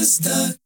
is the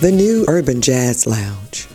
the new Urban Jazz Lounge.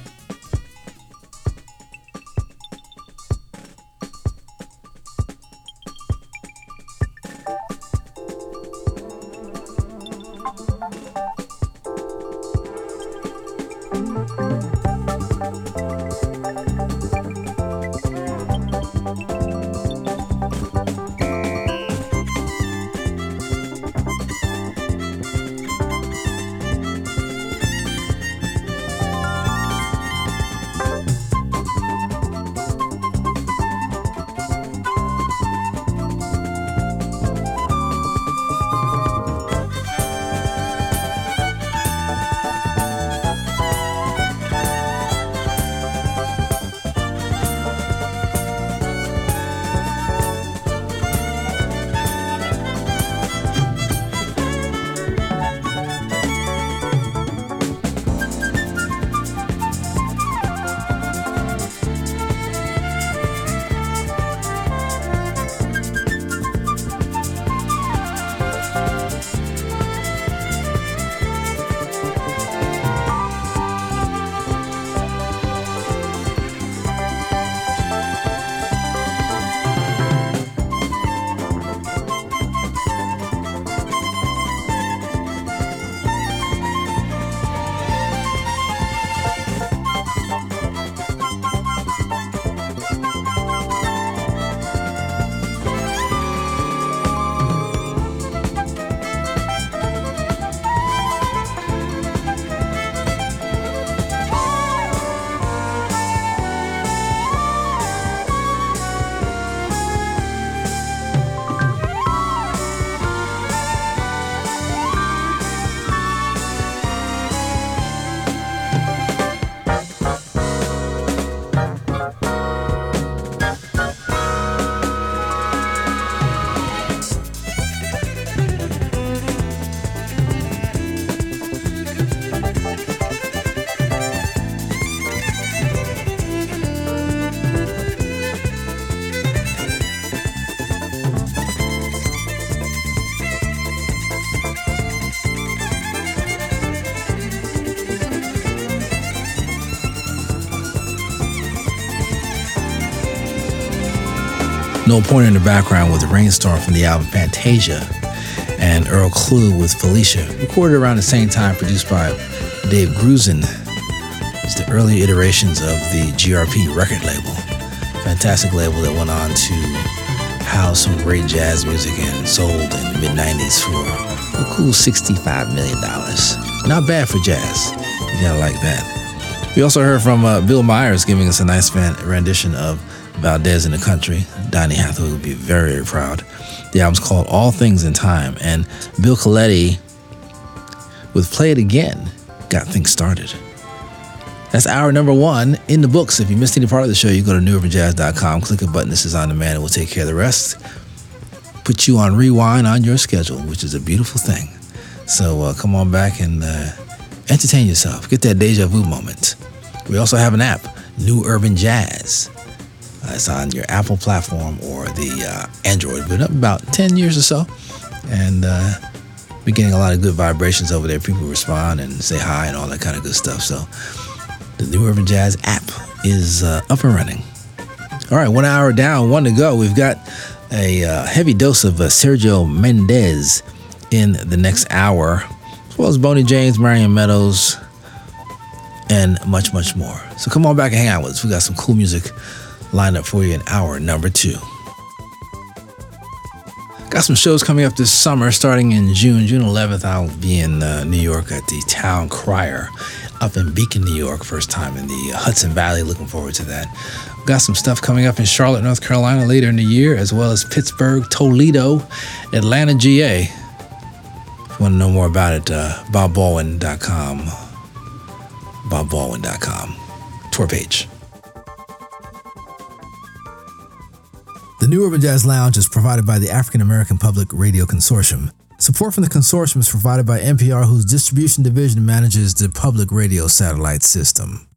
Noel Pointer in the background with Rainstorm from the album Fantasia and Earl Klugh with Felicia, recorded around the same time, produced by Dave Grusin. It's the early iterations of the GRP record label. Fantastic label that went on to house some great jazz music and sold in the mid 90s for a cool $65 million. Not bad for jazz. You gotta like that. We also heard from uh, Bill Myers giving us a nice rendition of Valdez in the country. Donny Hathaway would be very, very proud. The album's called All Things in Time, and Bill Colletti with Play It Again got things started. That's hour number one in the books. If you missed any part of the show, you go to newurbanjazz.com, click a button, this is on demand, and we'll take care of the rest. Put you on rewind on your schedule, which is a beautiful thing. So uh, come on back and uh, entertain yourself. Get that deja vu moment. We also have an app, New Urban Jazz. Uh, it's on your Apple platform or the uh, Android. Been up about 10 years or so. And uh, we're getting a lot of good vibrations over there. People respond and say hi and all that kind of good stuff. So the New Urban Jazz app is uh, up and running. All right, one hour down, one to go. We've got a uh, heavy dose of uh, Sergio Mendes in the next hour, as well as Boney James, Marion Meadows, and much, much more. So come on back and hang out with us. We got some cool music lined up for you in hour number two. Got some shows coming up this summer starting in June. June 11th, I'll be in uh, New York at the Towne Crier up in Beacon, New York, first time in the Hudson Valley. Looking forward to that. got some stuff coming up in Charlotte, North Carolina later in the year, as well as Pittsburgh, Toledo, Atlanta, GA. If you want to know more about it, uh, bobbaldwin.com. bobbaldwin.com. Tour page. The New Urban Jazz Lounge is provided by the African American Public Radio Consortium. Support from the consortium is provided by NPR, whose distribution division manages the public radio satellite system.